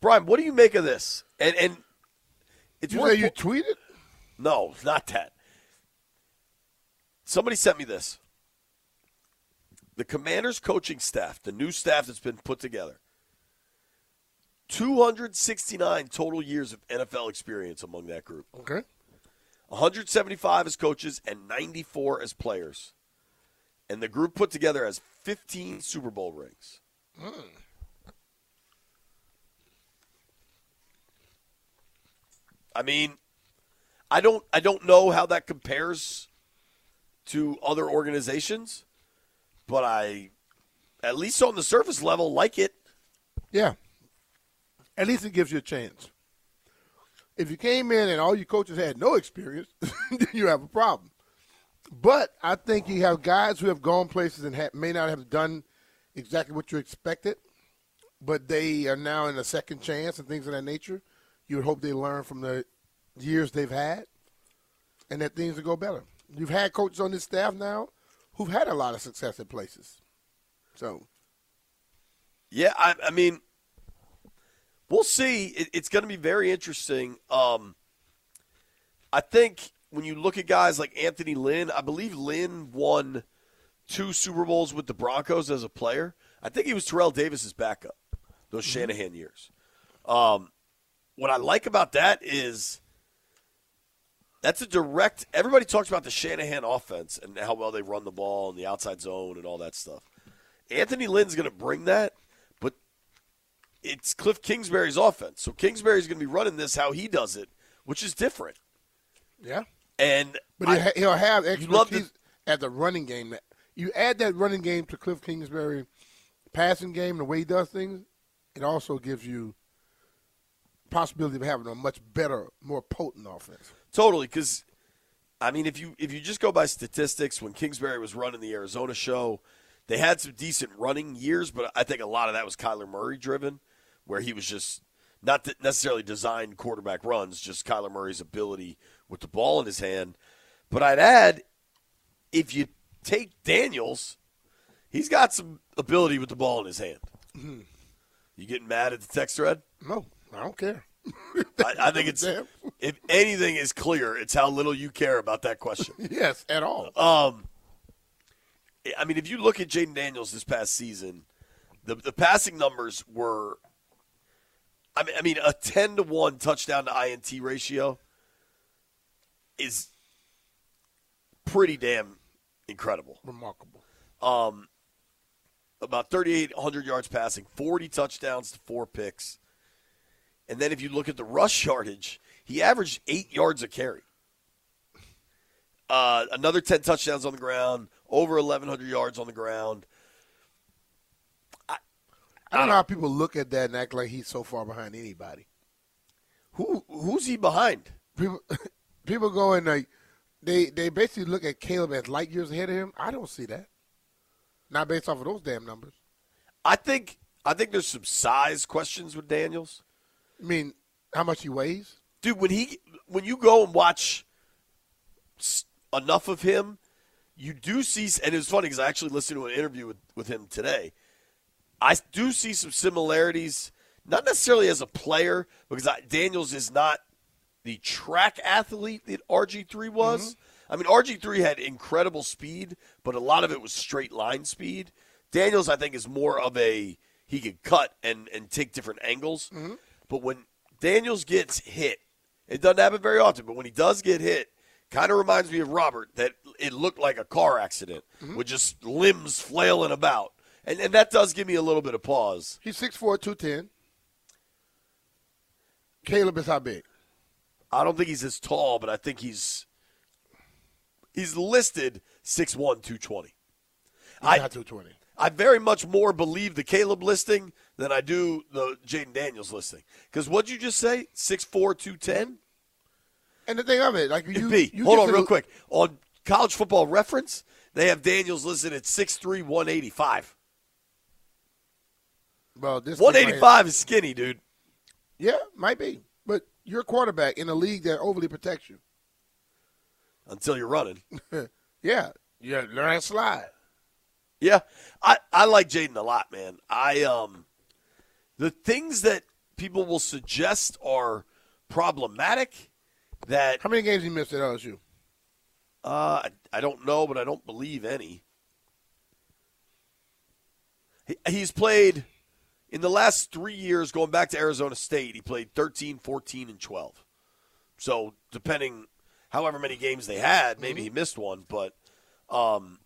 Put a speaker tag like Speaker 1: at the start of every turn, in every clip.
Speaker 1: Brian, what do you make of this? And and it's
Speaker 2: You you tweeted?
Speaker 1: No, not that. Somebody sent me this. The Commanders coaching staff, the new staff that's been put together. 269 total years of NFL experience among that group.
Speaker 2: Okay.
Speaker 1: 175 as coaches and 94 as players. And the group put together has 15 Super Bowl rings. Hmm. I mean, I don't I don't know how that compares to other organizations, but I at least on the surface level like it.
Speaker 2: Yeah. At least it gives you a chance. If you came in and all your coaches had no experience, you have a problem. But I think you have guys who have gone places and may not have done exactly what you expected, but they are now in a second chance and things of that nature. You would hope they learn from the years they've had and that things will go better. You've had coaches on this staff now who've had a lot of success at places. So
Speaker 1: Yeah, I, I mean, we'll see. It, it's going to be very interesting. Um, I think when you look at guys like Anthony Lynn, I believe Lynn won two Super Bowls with the Broncos as a player. I think he was Terrell Davis's backup those Shanahan years. Um, what I like about that is that's a direct. Everybody talks about the Shanahan offense and how well they run the ball and the outside zone and all that stuff. Anthony Lynn's going to bring that, but it's Cliff Kingsbury's offense. So Kingsbury's going to be running this how he does it, which is different.
Speaker 2: yeah.
Speaker 1: And
Speaker 2: But
Speaker 1: I-
Speaker 2: he'll, have expertise
Speaker 1: the-
Speaker 2: at the running game. You add that running game to Cliff Kingsbury passing game, the way he does things, it also gives you possibility of having a much better, more potent offense.
Speaker 1: Totally, because I mean, if you if you just go by statistics, when Kingsbury was running the Arizona show, they had some decent running years, but I think a lot of that was Kyler Murray driven, where he was just not necessarily designed quarterback runs, just Kyler Murray's ability with the ball in his hand. But I'd add, if you take Daniels, he's got some ability with the ball in his hand. Mm-hmm. You getting mad at the text thread?
Speaker 2: No, I don't care.
Speaker 1: I, I think it's
Speaker 2: Damn.
Speaker 1: if anything is clear, it's how little you care about that question.
Speaker 2: yes, at all.
Speaker 1: Um, I mean, if you look at Jayden Daniels this past season, the the passing numbers were. I mean, I mean, a ten to one touchdown to INT ratio is pretty damn incredible.
Speaker 2: Remarkable.
Speaker 1: Um, about thirty eight hundred yards passing, forty touchdowns to four picks, and then if you look at the rush yardage, he averaged eight yards a carry. Uh, another 10 touchdowns on the ground, over 1,100 yards on the ground.
Speaker 2: I don't know how people look at that and act like he's so far behind anybody.
Speaker 1: Who Who's he behind?
Speaker 2: People, people going like they they basically look at Caleb as light years ahead of him. I don't see that. Not based off of those damn numbers.
Speaker 1: I think I think there's some size questions with Daniels.
Speaker 2: I mean, how much he weighs?
Speaker 1: Dude, when he when you go and watch enough of him, you do see and it's funny because I actually listened to an interview with, with him today. I do see some similarities, not necessarily as a player, because I, Daniels is not the track athlete that RG3 was. Mm-hmm. I mean, RG3 had incredible speed, but a lot of it was straight line speed. Daniels, I think, is more of a he could cut and and take different angles. Mm-hmm. But when Daniels gets hit, it doesn't happen very often, but when he does get hit, kind of reminds me of Robert that it looked like a car accident mm-hmm. with just limbs flailing about. And, and that does give me a little bit of pause.
Speaker 2: He's 6'4", 210. Caleb is how big?
Speaker 1: I don't think he's as tall, but I think he's he's listed 6'1", 220.
Speaker 2: He's
Speaker 1: I,
Speaker 2: not 220.
Speaker 1: I very much more believe the Caleb listing than I do the Jayden Daniels listing. Because what'd you just say? 6'4", 210?
Speaker 2: And the thing of it, like you,
Speaker 1: B,
Speaker 2: you
Speaker 1: hold on real quick. On college football reference, they have Daniels listed at 6'3", 185.
Speaker 2: Well, this
Speaker 1: 185 is skinny, dude.
Speaker 2: Yeah, might be. But you're a quarterback in a league that overly protects you.
Speaker 1: Until you're running.
Speaker 2: Yeah, yeah, learn how slide.
Speaker 1: Yeah, I, I like Jayden a lot, man. I um, the things that people will suggest are problematic. That
Speaker 2: How many games he missed at LSU?
Speaker 1: uh, I, I don't know, but I don't believe any. He, he's played in the last three years, going back to Arizona State. He played 13, 14, and 12. So depending, however many games they had, maybe he missed one. But um,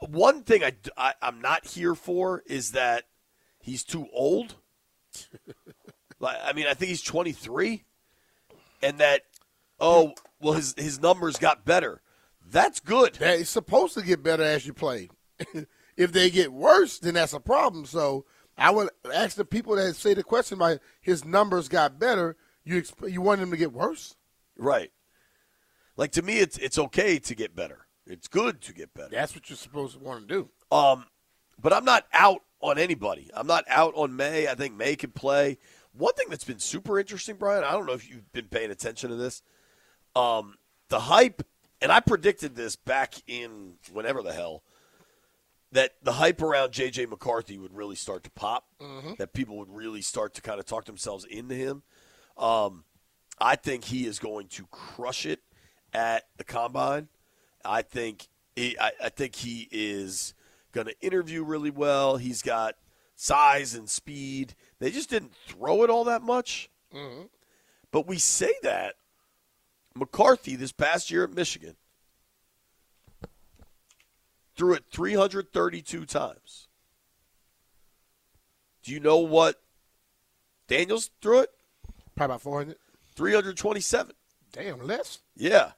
Speaker 1: one thing I, I I'm not here for is that he's too old. like I mean, I think he's 23, and that oh well, his his numbers got better. That's good.
Speaker 2: That it's supposed to get better as you play. if they get worse, then that's a problem. So I would ask the people that say the question about his numbers got better. You exp- you want him to get worse?
Speaker 1: Right. Like to me, it's it's okay to get better. It's good to get better.
Speaker 2: That's what you're supposed to want to do.
Speaker 1: Um, but I'm not out on anybody. I'm not out on Maye. I think Maye can play. One thing that's been super interesting, Brian. I don't know if you've been paying attention to this. Um, the hype, and I predicted this back in whenever the hell that the hype around J.J. McCarthy would really start to pop. That people would really start to kind of talk themselves into him. Um, I think he is going to crush it at the combine. I think he, I, I think he is going to interview really well. He's got size and speed. They just didn't throw it all that much. Mm-hmm. But we say that McCarthy this past year at Michigan threw it 332 times. Do you know what Daniels threw it?
Speaker 2: Probably about 400.
Speaker 1: 327.
Speaker 2: Damn, less.
Speaker 1: Yeah.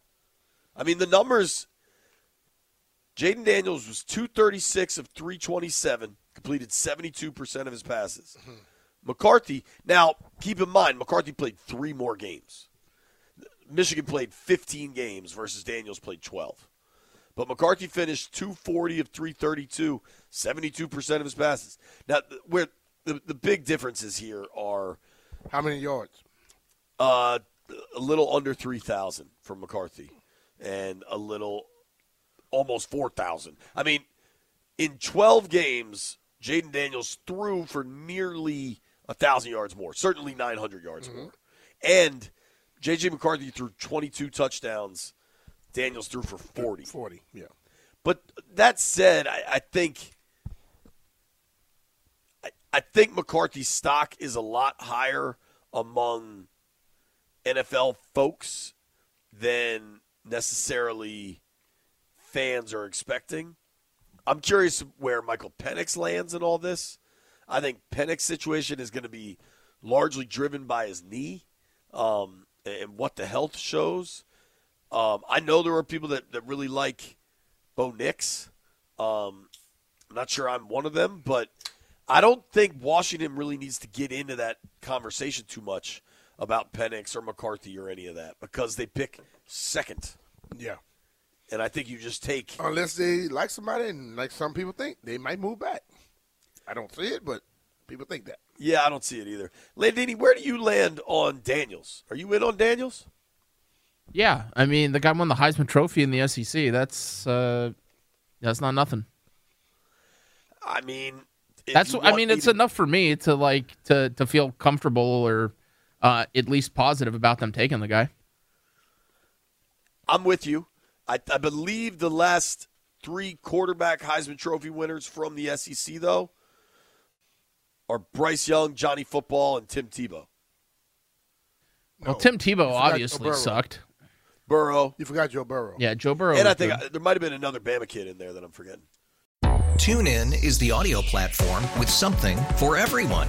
Speaker 1: I mean, the numbers Jayden Daniels was 236 of 327, completed 72% of his passes. McCarthy, now keep in mind, McCarthy played three more games. Michigan played 15 games versus Daniels played 12. But McCarthy finished 240 of 332, 72% of his passes. Now, where the, the big differences here are
Speaker 2: How many yards?
Speaker 1: uh, a little under 3,000 for McCarthy and a little almost 4,000. I mean, in 12 games, Jayden Daniels threw for nearly 1,000 yards more, certainly 900 yards mm-hmm. more. And J.J. McCarthy threw 22 touchdowns. Daniels threw for 40.
Speaker 2: 40, yeah.
Speaker 1: But that said, I, I think I, I think McCarthy's stock is a lot higher among NFL folks than necessarily fans are expecting. I'm curious where Michael Penix lands in all this. I think Penix's situation is going to be largely driven by his knee um, and what the health shows. Um, I know there are people that, that really like Bo Nix. Um, I'm not sure I'm one of them, but I don't think Washington really needs to get into that conversation too much about Penix or McCarthy or any of that because they pick second.
Speaker 2: Yeah.
Speaker 1: And I think you just take.
Speaker 2: Unless they like somebody and like some people think, they might move back. I don't see it, but people think that.
Speaker 1: Yeah, I don't see it either. Landini, where do you land on Daniels? Are you in on Daniels?
Speaker 3: Yeah, I mean the guy won the Heisman Trophy in the SEC. That's uh, that's not nothing.
Speaker 1: I mean, if
Speaker 3: That's
Speaker 1: you
Speaker 3: I mean it's
Speaker 1: to-
Speaker 3: enough for me to like to to feel comfortable or uh, at least positive about them taking the guy.
Speaker 1: I'm with you. I, I believe the last three quarterback Heisman Trophy winners from the SEC, though, are Bryce Young, Johnny Football, and Tim Tebow?
Speaker 3: Well, Tim Tebow obviously
Speaker 2: Burrow.
Speaker 3: sucked.
Speaker 1: Burrow.
Speaker 2: You forgot Joe Burrow.
Speaker 3: Yeah, Joe Burrow.
Speaker 1: and I think. I, there might have been another Bama kid in there that I'm forgetting.
Speaker 4: TuneIn is the audio platform with something for everyone.